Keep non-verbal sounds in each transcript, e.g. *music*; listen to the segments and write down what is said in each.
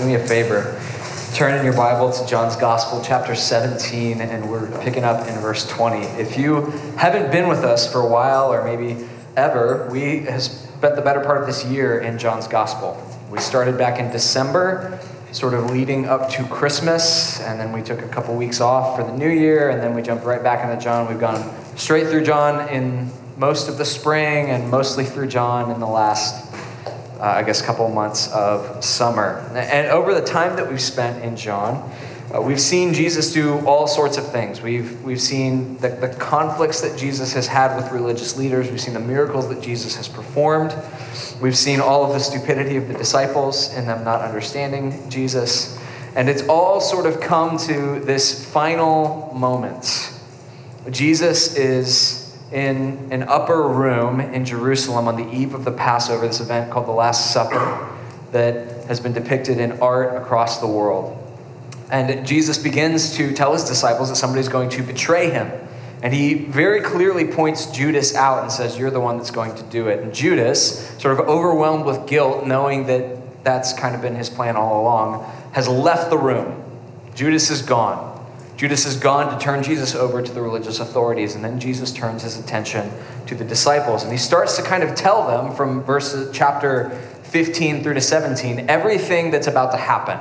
do me a favor. Turn in your Bible to John's Gospel, chapter 17, and we're picking up in verse 20. If you haven't been with us for a while, or maybe ever, we have spent the better part of this year in John's Gospel. We started back in December, sort of leading up to Christmas, and then we took a couple weeks off for the new year, and then we jumped right back into John. We've gone straight through John in most of the spring and mostly through John in the last uh, I guess, a couple months of summer. And over the time that we've spent in John, uh, we've seen Jesus do all sorts of things. We've, we've seen the, the conflicts that Jesus has had with religious leaders. We've seen the miracles that Jesus has performed. We've seen all of the stupidity of the disciples and them not understanding Jesus. And it's all sort of come to this final moment. Jesus is in an upper room in Jerusalem on the eve of the Passover, this event called the Last Supper that has been depicted in art across the world. And Jesus begins to tell his disciples that somebody's going to betray him. And he very clearly points Judas out and says, You're the one that's going to do it. And Judas, sort of overwhelmed with guilt, knowing that that's kind of been his plan all along, has left the room. Judas is gone. Judas has gone to turn Jesus over to the religious authorities, and then Jesus turns his attention to the disciples. And he starts to kind of tell them from verses chapter 15 through to 17 everything that's about to happen.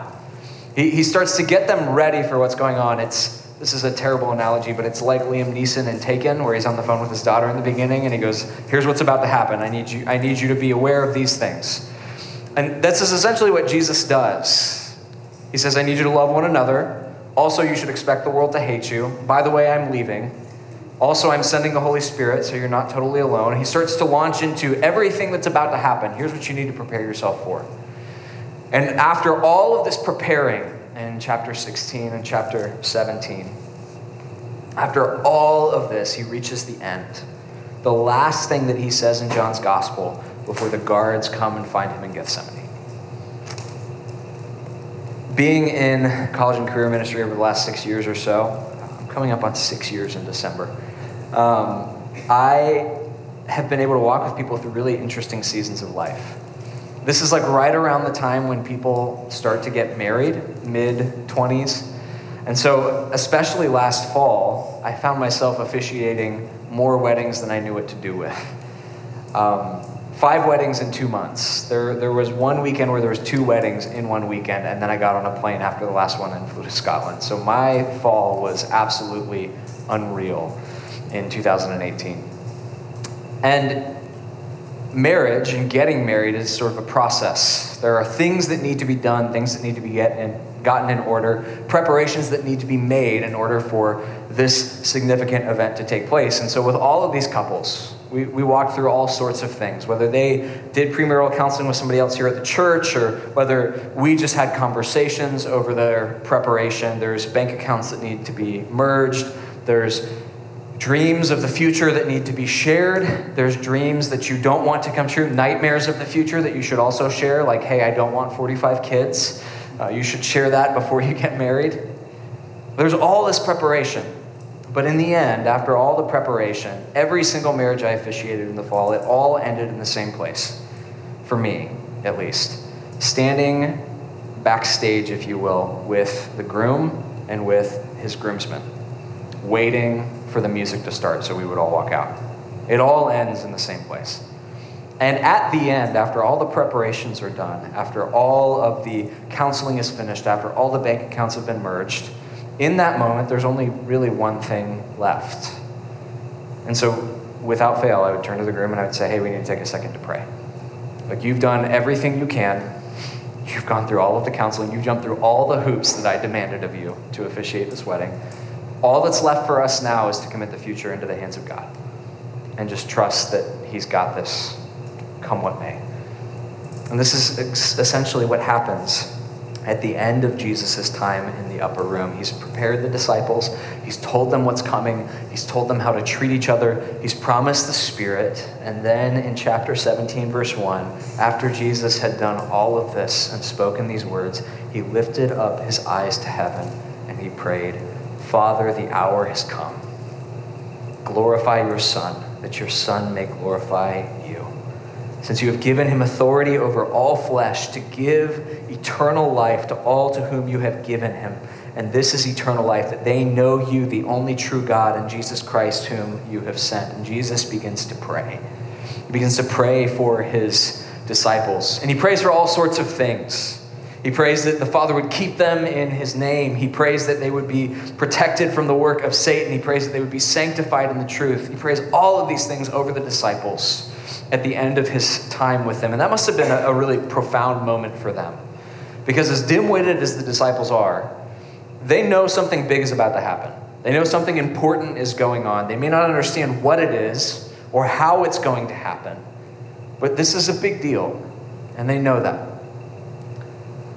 He, he starts to get them ready for what's going on. It's this is a terrible analogy, but it's like Liam Neeson in Taken, where he's on the phone with his daughter in the beginning, and he goes, "Here's what's about to happen. I need you. I need you to be aware of these things." And this is essentially what Jesus does. He says, "I need you to love one another." Also, you should expect the world to hate you. By the way, I'm leaving. Also, I'm sending the Holy Spirit, so you're not totally alone. He starts to launch into everything that's about to happen. Here's what you need to prepare yourself for. And after all of this preparing in chapter 16 and chapter 17, after all of this, he reaches the end. The last thing that he says in John's gospel before the guards come and find him in Gethsemane being in college and career ministry over the last six years or so, I'm coming up on six years in December, um, I have been able to walk with people through really interesting seasons of life. This is like right around the time when people start to get married, mid 20s. And so, especially last fall, I found myself officiating more weddings than I knew what to do with. Um, five weddings in two months. There, there was one weekend where there was two weddings in one weekend, and then I got on a plane after the last one and flew to Scotland. So my fall was absolutely unreal in 2018. And marriage and getting married is sort of a process. There are things that need to be done, things that need to be get in, gotten in order, preparations that need to be made in order for this significant event to take place. And so, with all of these couples, we, we walked through all sorts of things, whether they did premarital counseling with somebody else here at the church or whether we just had conversations over their preparation. There's bank accounts that need to be merged. There's dreams of the future that need to be shared. There's dreams that you don't want to come true, nightmares of the future that you should also share, like, hey, I don't want 45 kids. Uh, you should share that before you get married. There's all this preparation. But in the end, after all the preparation, every single marriage I officiated in the fall, it all ended in the same place. For me, at least. Standing backstage, if you will, with the groom and with his groomsmen, waiting for the music to start so we would all walk out. It all ends in the same place. And at the end, after all the preparations are done, after all of the counseling is finished, after all the bank accounts have been merged, in that moment, there's only really one thing left. And so, without fail, I would turn to the groom and I would say, hey, we need to take a second to pray. Like, you've done everything you can. You've gone through all of the counseling. You've jumped through all the hoops that I demanded of you to officiate this wedding. All that's left for us now is to commit the future into the hands of God and just trust that He's got this, come what may. And this is essentially what happens at the end of Jesus' time in the upper room. He's prepared the disciples, he's told them what's coming, he's told them how to treat each other, he's promised the Spirit. And then in chapter 17, verse 1, after Jesus had done all of this and spoken these words, he lifted up his eyes to heaven and he prayed, Father, the hour has come. Glorify your Son, that your Son may glorify you since you have given him authority over all flesh to give eternal life to all to whom you have given him. And this is eternal life, that they know you, the only true God, and Jesus Christ, whom you have sent. And Jesus begins to pray. He begins to pray for his disciples. And he prays for all sorts of things. He prays that the Father would keep them in his name. He prays that they would be protected from the work of Satan. He prays that they would be sanctified in the truth. He prays all of these things over the disciples at the end of his time with them. And that must have been a, a really profound moment for them. Because as dim witted as the disciples are, they know something big is about to happen. They know something important is going on. They may not understand what it is or how it's going to happen, but this is a big deal, and they know that.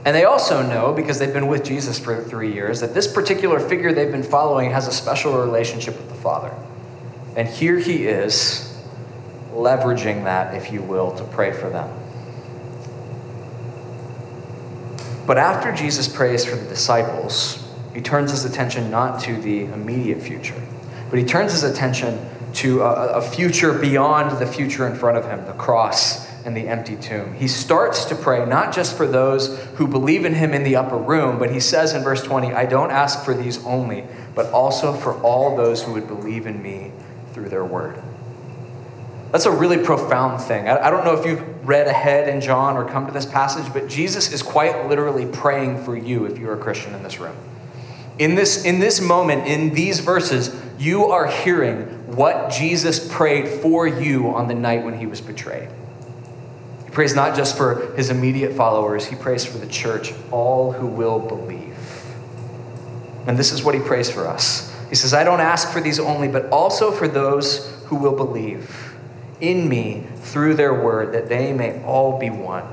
And they also know, because they've been with Jesus for three years, that this particular figure they've been following has a special relationship with the Father. And here he is, leveraging that, if you will, to pray for them. But after Jesus prays for the disciples, he turns his attention not to the immediate future, but he turns his attention to a, a future beyond the future in front of him, the cross and the empty tomb. He starts to pray not just for those who believe in him in the upper room, but he says in verse 20, I don't ask for these only, but also for all those who would believe in me through their word. That's a really profound thing. I, I don't know if you've read ahead in John or come to this passage, but Jesus is quite literally praying for you if you're a Christian in this room. In this, in this moment, in these verses, you are hearing what Jesus prayed for you on the night when he was betrayed. He prays not just for his immediate followers, he prays for the church, all who will believe. And this is what he prays for us. He says, I don't ask for these only, but also for those who will believe in me through their word, that they may all be one.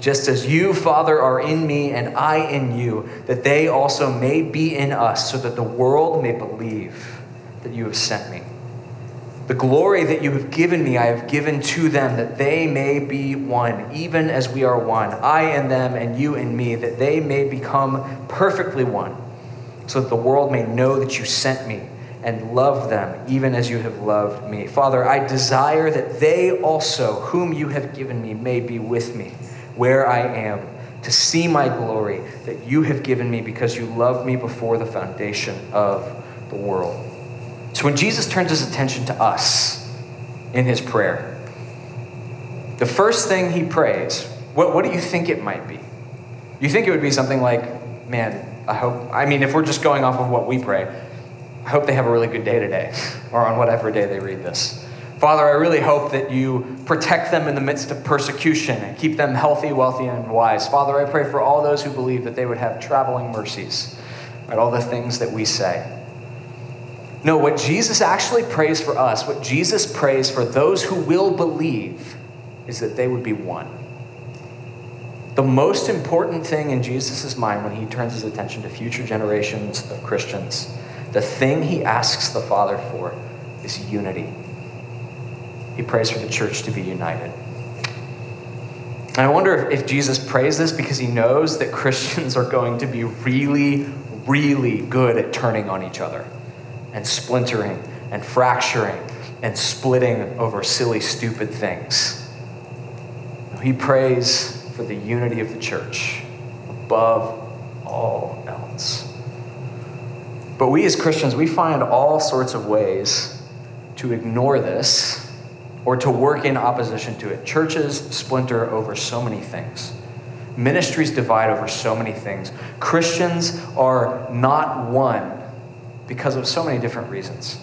Just as you, Father, are in me and I in you, that they also may be in us, so that the world may believe that you have sent me. The glory that you have given me, I have given to them, that they may be one, even as we are one, I and them, and you and me, that they may become perfectly one, so that the world may know that you sent me and love them, even as you have loved me. Father, I desire that they also, whom you have given me, may be with me where I am, to see my glory that you have given me because you loved me before the foundation of the world. So when Jesus turns his attention to us in his prayer, the first thing he prays, what, what do you think it might be? You think it would be something like, man, I hope, I mean, if we're just going off of what we pray, I hope they have a really good day today, or on whatever day they read this. Father, I really hope that you protect them in the midst of persecution and keep them healthy, wealthy, and wise. Father, I pray for all those who believe that they would have traveling mercies, right? All the things that we say. No, what Jesus actually prays for us, what Jesus prays for those who will believe, is that they would be one. The most important thing in Jesus' mind when he turns his attention to future generations of Christians, the thing he asks the Father for is unity. He prays for the church to be united. And I wonder if, if Jesus prays this because he knows that Christians are going to be really, really good at turning on each other and splintering and fracturing and splitting over silly, stupid things. He prays for the unity of the church above all else. But we as Christians, we find all sorts of ways to ignore this or to work in opposition to it. Churches splinter over so many things. Ministries divide over so many things. Christians are not one because of so many different reasons.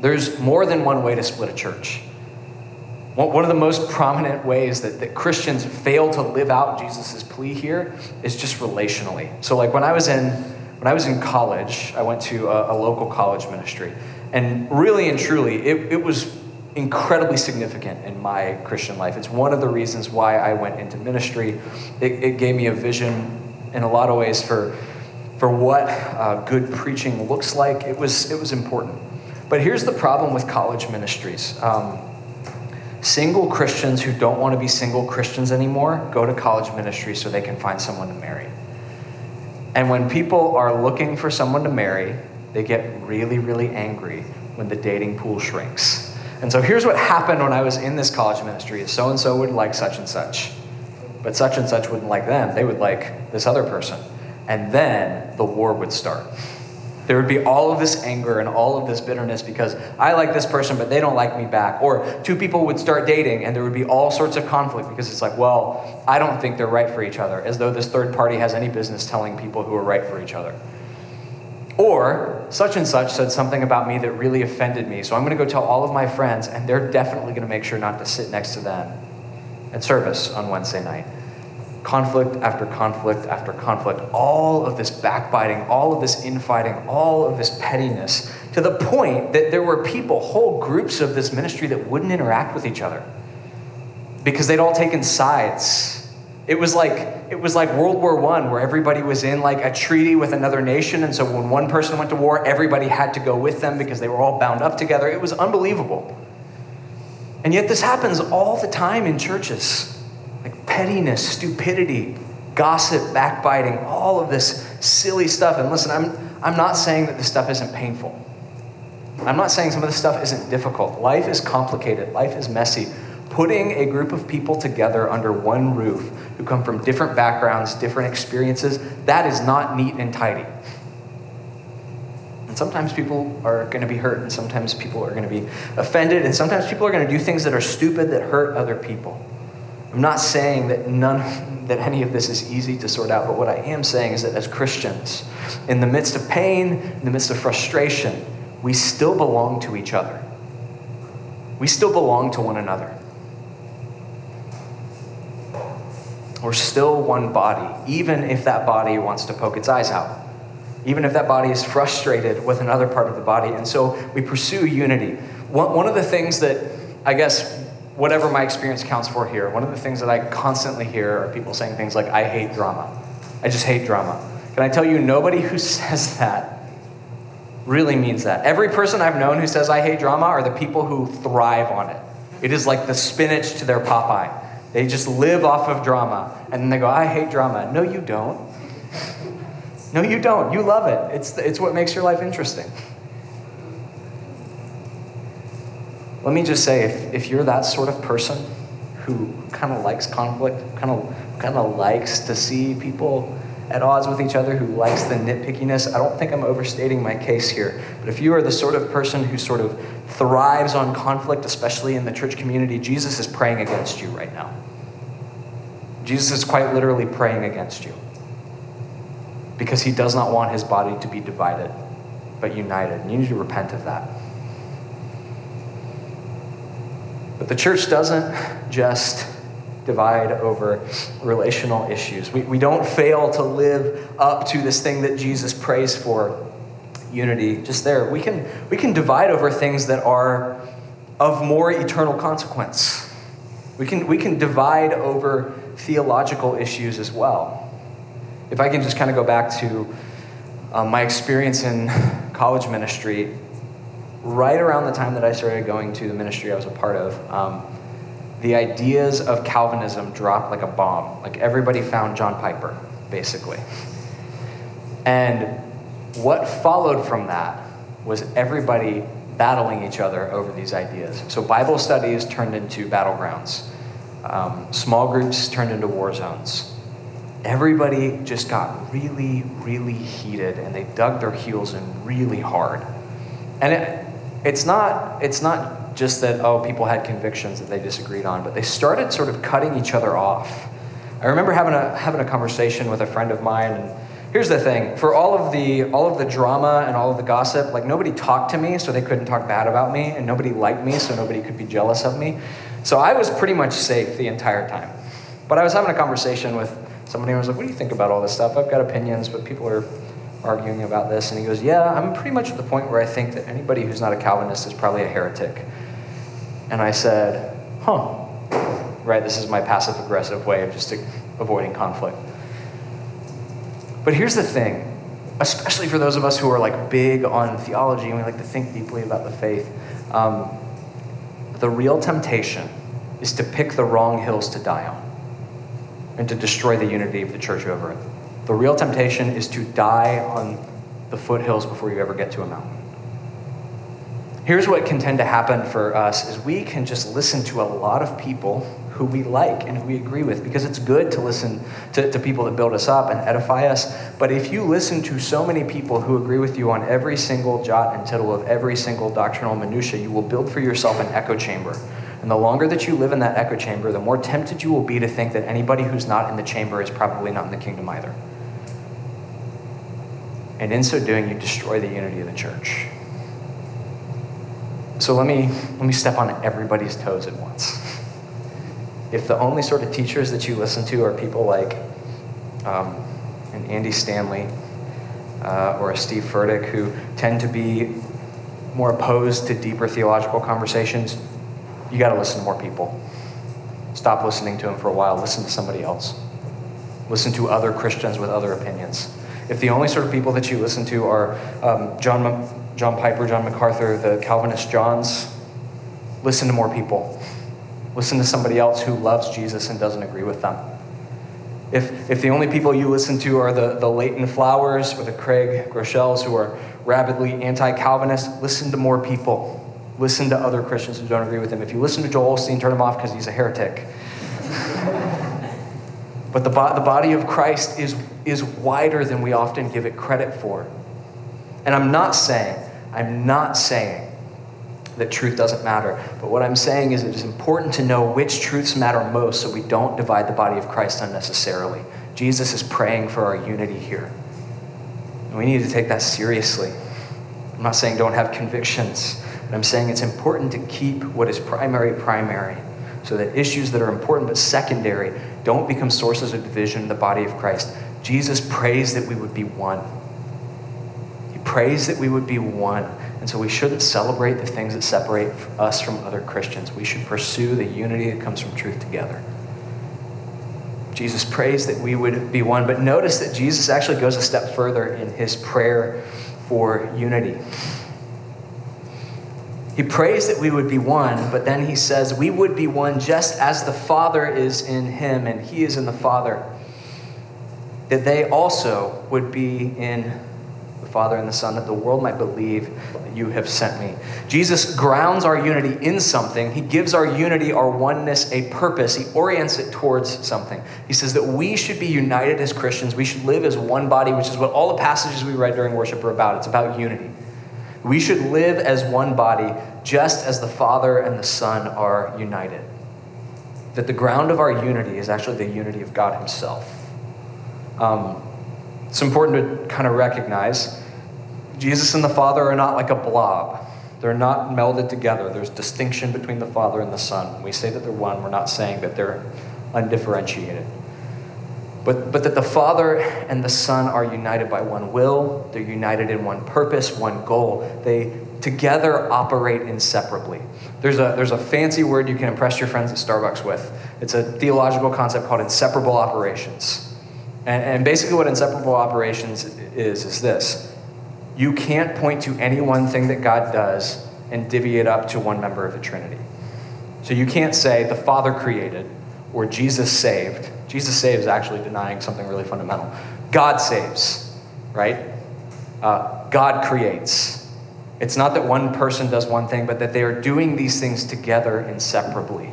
There's more than one way to split a church. One of the most prominent ways that, that Christians fail to live out Jesus' plea here is just relationally. So, like when I was in when I was in college, I went to a, a local college ministry, and really and truly, it, it was incredibly significant in my Christian life. It's one of the reasons why I went into ministry. It, it gave me a vision in a lot of ways for for what uh, good preaching looks like. It was, it was important. But here's the problem with college ministries um, single Christians who don't want to be single Christians anymore go to college ministry so they can find someone to marry. And when people are looking for someone to marry, they get really, really angry when the dating pool shrinks. And so here's what happened when I was in this college ministry so and so would like such and such but such and such wouldn't like them. They would like this other person. And then the war would start. There would be all of this anger and all of this bitterness because I like this person, but they don't like me back. Or two people would start dating and there would be all sorts of conflict because it's like, well, I don't think they're right for each other, as though this third party has any business telling people who are right for each other. Or such and such said something about me that really offended me, so I'm going to go tell all of my friends, and they're definitely going to make sure not to sit next to them at service on Wednesday night conflict after conflict after conflict, all of this backbiting, all of this infighting, all of this pettiness, to the point that there were people, whole groups of this ministry that wouldn't interact with each other because they'd all taken sides. It was like it was like World War One, where everybody was in like a treaty with another nation, and so when one person went to war, everybody had to go with them because they were all bound up together. It was unbelievable. And yet, this happens all the time in churches pettiness, stupidity, gossip, backbiting, all of this silly stuff. And listen, I'm, I'm not saying that this stuff isn't painful. I'm not saying some of this stuff isn't difficult. Life is complicated, life is messy. Putting a group of people together under one roof who come from different backgrounds, different experiences, that is not neat and tidy. And sometimes people are going to be hurt, and sometimes people are going to be offended, and sometimes people are going to do things that are stupid that hurt other people. I'm not saying that none *laughs* that any of this is easy to sort out, but what I am saying is that as Christians, in the midst of pain, in the midst of frustration, we still belong to each other. We still belong to one another. We're still one body, even if that body wants to poke its eyes out, even if that body is frustrated with another part of the body. And so we pursue unity. One, of the things that I guess whatever my experience counts for here, one of the things that I constantly hear are people saying things like, I hate drama. I just hate drama. Can I tell you, nobody who *laughs* says that really means that. Every person I've known who says, I hate drama are the people who thrive on it. It is like the spinach to their Popeye. They just live off of drama. And then they go, I hate drama. No, you don't. No, you don't. You love it. It's, it's what makes your life interesting. Let me just say if, if you're that sort of person who kind of likes conflict, kind of kind of likes to see people at odds with each other, who likes the nitpickiness, I don't think I'm overstating my case here. But if you are the sort of person who sort of thrives on conflict, especially in the church community, Jesus is praying against you right now. Jesus is quite literally praying against you because he does not want his body to be divided, but united. And you need to repent of that. But the church doesn't just divide over relational issues. We, we don't fail to live up to this thing that Jesus prays for unity just there. We can, we can divide over things that are of more eternal consequence. We can, we can divide over theological issues as well. If I can just kind of go back to um, my experience in college ministry, right around the time that I started going to the ministry I was a part of, um, the ideas of Calvinism dropped like a bomb. Like everybody found John Piper, basically. And what followed from that was everybody battling each other over these ideas. So Bible studies turned into battlegrounds, um, small groups turned into war zones. Everybody just got really, really heated and they dug their heels in really hard. And it, it's not it's not just that oh people had convictions that they disagreed on, but they started sort of cutting each other off. I remember having a having a conversation with a friend of mine and here's the thing. For all of the all of the drama and all of the gossip like nobody talked to me so they couldn't talk bad about me and nobody liked me so nobody could be jealous of me. So i was pretty much safe the entire time. But i was having a conversation with somebody who was like what do you think about all this stuff? I've got opinions but people are arguing about this, and he goes, Yeah, I'm pretty much at the point where I think that anybody who's not a Calvinist is probably a heretic. And I said, Huh. Right, this is my passive aggressive way of just avoiding conflict. But here's the thing, especially for those of us who are like big on theology and we like to think deeply about the faith, um, the real temptation is to pick the wrong hills to die on and to destroy the unity of the church over it. The real temptation is to die on the foothills before you ever get to a mountain. Here's what can tend to happen for us is we can just listen to a lot of people who we like and who we agree with because it's good to listen to, to people that build us up and edify us. But if you listen to so many people who agree with you on every single jot and tittle of every single doctrinal minutia, you will build for yourself an echo chamber. And the longer that you live in that echo chamber, the more tempted you will be to think that anybody who's not in the chamber is probably not in the kingdom either. And in so doing, you destroy the unity of the church. So let me, let me step on everybody's toes at once. If the only sort of teachers that you listen to are people like um, an Andy Stanley uh, or a Steve Furtick who tend to be more opposed to deeper theological conversations, you got to listen to more people. Stop listening to them for a while. Listen to somebody else. Listen to other Christians with other opinions. If the only sort of people that you listen to are um, John, John Piper, John MacArthur, the Calvinist Johns, listen to more people. Listen to somebody else who loves Jesus and doesn't agree with them. If, if the only people you listen to are the, the Leighton Flowers or the Craig Groeschels who are rabidly anti Calvinist, listen to more people. Listen to other Christians who don't agree with them. If you listen to Joel Osteen, turn him off because he's a heretic. *laughs* but the, bo- the body of Christ is, is wider than we often give it credit for. And I'm not saying, I'm not saying that truth doesn't matter. But what I'm saying is it is important to know which truths matter most so we don't divide the body of Christ unnecessarily. Jesus is praying for our unity here. And we need to take that seriously. I'm not saying don't have convictions, but I'm saying it's important to keep what is primary primary so that issues that are important but secondary don't become sources of division in the body of Christ. Jesus prays that we would be one. He prays that we would be one. And so we shouldn't celebrate the things that separate us from other Christians. We should pursue the unity that comes from truth together. Jesus prays that we would be one, but notice that Jesus actually goes a step further in his prayer for unity. He prays that we would be one, but then he says we would be one just as the Father is in him and he is in the Father. That they also would be in the Father and the Son, that the world might believe that you have sent me. Jesus grounds our unity in something. He gives our unity, our oneness, a purpose. He orients it towards something. He says that we should be united as Christians. We should live as one body, which is what all the passages we read during worship are about. It's about unity. We should live as one body, just as the Father and the Son are united. That the ground of our unity is actually the unity of God Himself. Um, it's important to kind of recognize Jesus and the Father are not like a blob. They're not melded together. There's distinction between the Father and the Son. When we say that they're one, we're not saying that they're undifferentiated. But, but that the Father and the Son are united by one will, they're united in one purpose, one goal. They together operate inseparably. There's a, there's a fancy word you can impress your friends at Starbucks with. It's a theological concept called inseparable operations. And, and basically, what inseparable operations is, is this you can't point to any one thing that God does and divvy it up to one member of the Trinity. So you can't say the Father created or Jesus saved. Jesus saves actually denying something really fundamental. God saves, right? Uh, God creates. It's not that one person does one thing, but that they are doing these things together inseparably.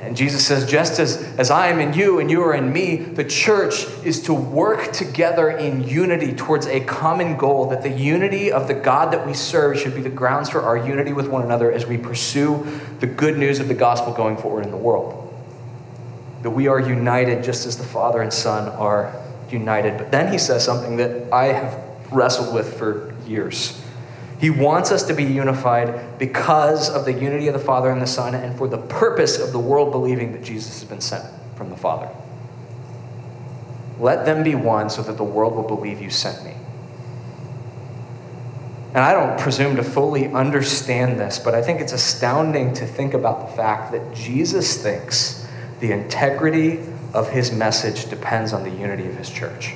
And Jesus says, just as, as I am in you and you are in me, the church is to work together in unity towards a common goal, that the unity of the God that we serve should be the grounds for our unity with one another as we pursue the good news of the gospel going forward in the world. That we are united just as the Father and Son are united. But then he says something that I have wrestled with for years. He wants us to be unified because of the unity of the Father and the Son and for the purpose of the world believing that Jesus has been sent from the Father. Let them be one so that the world will believe you sent me. And I don't presume to fully understand this, but I think it's astounding to think about the fact that Jesus thinks the integrity of his message depends on the unity of his church.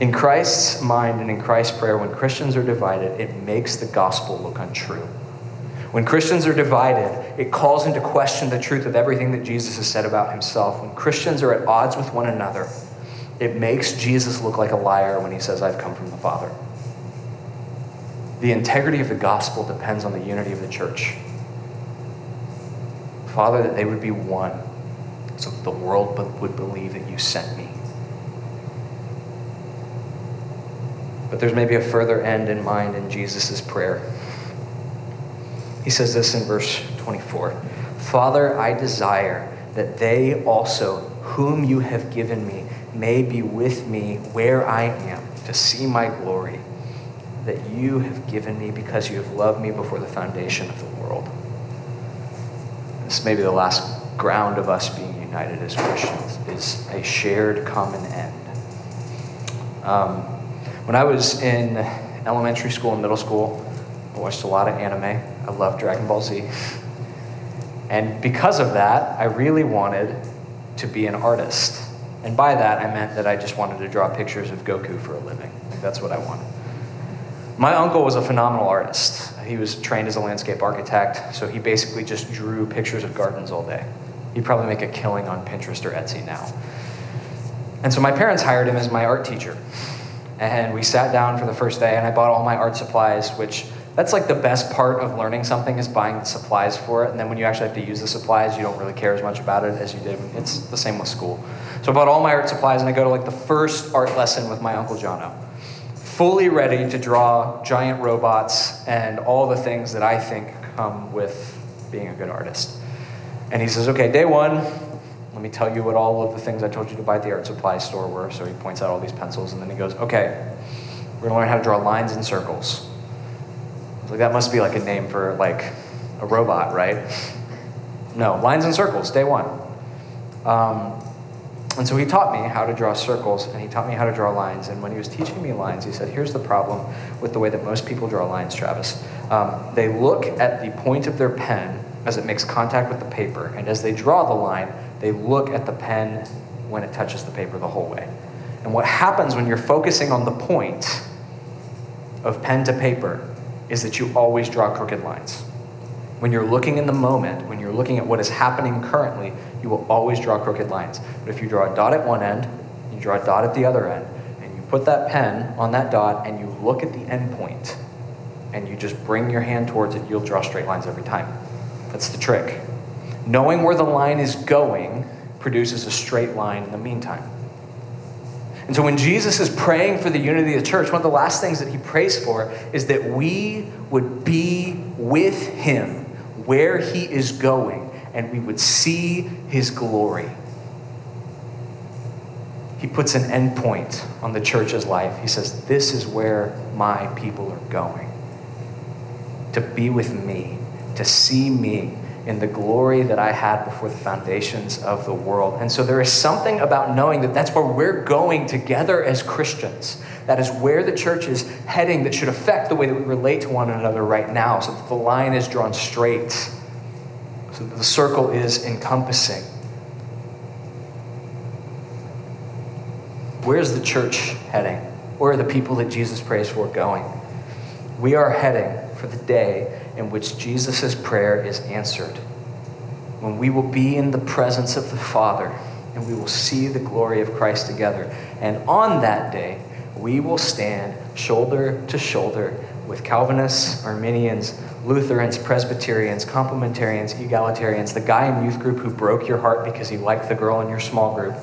In Christ's mind and in Christ's prayer, when Christians are divided, it makes the gospel look untrue. When Christians are divided, it calls into question the truth of everything that Jesus has said about himself. When Christians are at odds with one another, it makes Jesus look like a liar when he says, I've come from the Father. The integrity of the gospel depends on the unity of the church. Father, that they would be one, so that the world would believe that you sent me. But there's maybe a further end in mind in Jesus' prayer. He says this in verse 24 Father, I desire that they also, whom you have given me, may be with me where I am to see my glory that you have given me because you have loved me before the foundation of the world. This may be the last ground of us being united as Christians, is a shared common end. Um, when I was in elementary school and middle school, I watched a lot of anime. I loved Dragon Ball Z. And because of that, I really wanted to be an artist. And by that, I meant that I just wanted to draw pictures of Goku for a living. Like, that's what I wanted. My uncle was a phenomenal artist. He was trained as a landscape architect, so he basically just drew pictures of gardens all day. He'd probably make a killing on Pinterest or Etsy now. And so my parents hired him as my art teacher. And we sat down for the first day, and I bought all my art supplies, which that's like the best part of learning something is buying the supplies for it. And then when you actually have to use the supplies, you don't really care as much about it as you did. It's the same with school. So I bought all my art supplies, and I go to like the first art lesson with my Uncle Jono fully ready to draw giant robots and all the things that I think come with being a good artist. And he says, Okay, day one, let me tell you what all of the things I told you to buy at the art supply store were. So he points out all these pencils, and then he goes, Okay, we're gonna learn how to draw lines and circles. like, that must be like a name for like a robot, right? *laughs* No, lines and circles, day one. Um, and so he taught me how to draw circles and he taught me how to draw lines. And when he was teaching me lines, he said, Here's the problem with the way that most people draw lines, Travis. Um, they look at the point of their pen as it makes contact with the paper. And as they draw the line, they look at the pen when it touches the paper the whole way. And what happens when you're focusing on the point of pen to paper is that you always draw crooked lines. When you're looking in the moment, when you're looking at what is happening currently, you will always draw crooked lines. But if you draw a dot at one end, you draw a dot at the other end, and you put that pen on that dot and you look at the end point, and you just bring your hand towards it, you'll draw straight lines every time. That's the trick. Knowing where the line is going produces a straight line in the meantime. And so when Jesus is praying for the unity of the church, one of the last things that he prays for is that we would be with him where he is going and we would see his glory. He puts an endpoint on the church's life. He says, This is where my people are going. To be with me, to see me in the glory that I had before the foundations of the world. And so there is something about knowing that that's where we're going together as Christians. That is where the church is heading that should affect the way that we relate to one another right now, so that the line is drawn straight, so the circle is encompassing. Where's the church heading? Where are the people that Jesus prays for going? We are heading for the day in which Jesus' prayer is answered, when we will be in the presence of the Father and we will see the glory of Christ together. And on that day, we will stand shoulder to shoulder with Calvinists, Arminians, Lutherans, Presbyterians, Complementarians, Egalitarians, the guy in youth group who broke your heart because he liked the girl in your small group.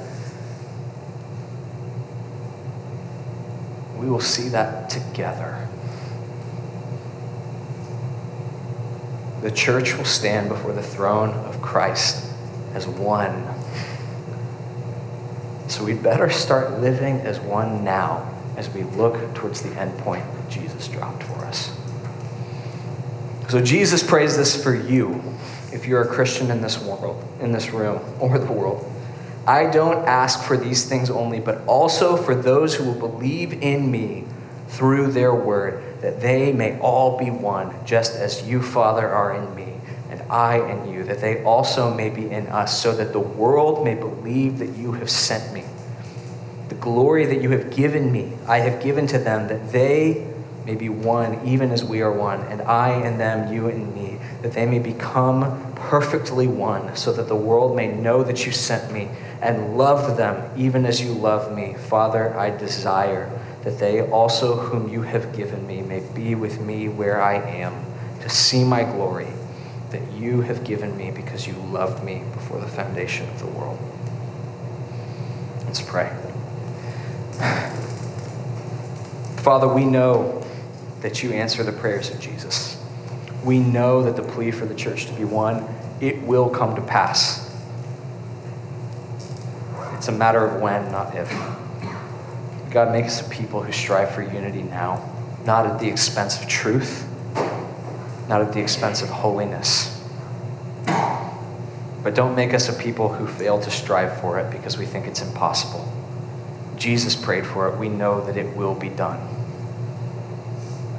We will see that together. the church will stand before the throne of Christ as one. So we'd better start living as one now as we look towards the end point that Jesus dropped for us. So Jesus prays this for you if you're a Christian in this world, in this room, *laughs* or the world. I don't ask for these things only, but also for those who will believe in me through their word that they may all be one, just as you, Father, are in me, and I in you, that they also may be in us, so that the world may believe that you have sent me. The glory that you have given me, I have given to them, that they may be one, even as we are one, and I and them, you and me, that they may become perfectly one, so that the world may know that you sent me and loved them, even as you love me. Father, I desire that they also, whom you have given me, may be with me where I am, to see my glory that you have given me because you loved me before the foundation of the world. Let's pray. *sighs* Father, we know that you answer the prayers of Jesus. We know that the plea for the church to be one, it will come to pass. It's a matter of when, not if. God, make us a people who strive for unity now, not at the expense of truth, not at the expense of holiness. But don't make us a people who fail to strive for it because we think it's impossible. Jesus prayed for it. We know that it will be done.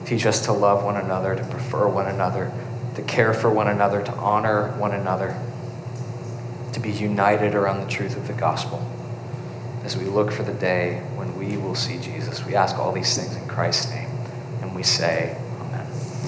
Teach us to love one another, to prefer one another, to care for one another, to honor one another, to be united around the truth of the gospel. As we look for the day when we will see Jesus, we ask all these things in Christ's name, and we say,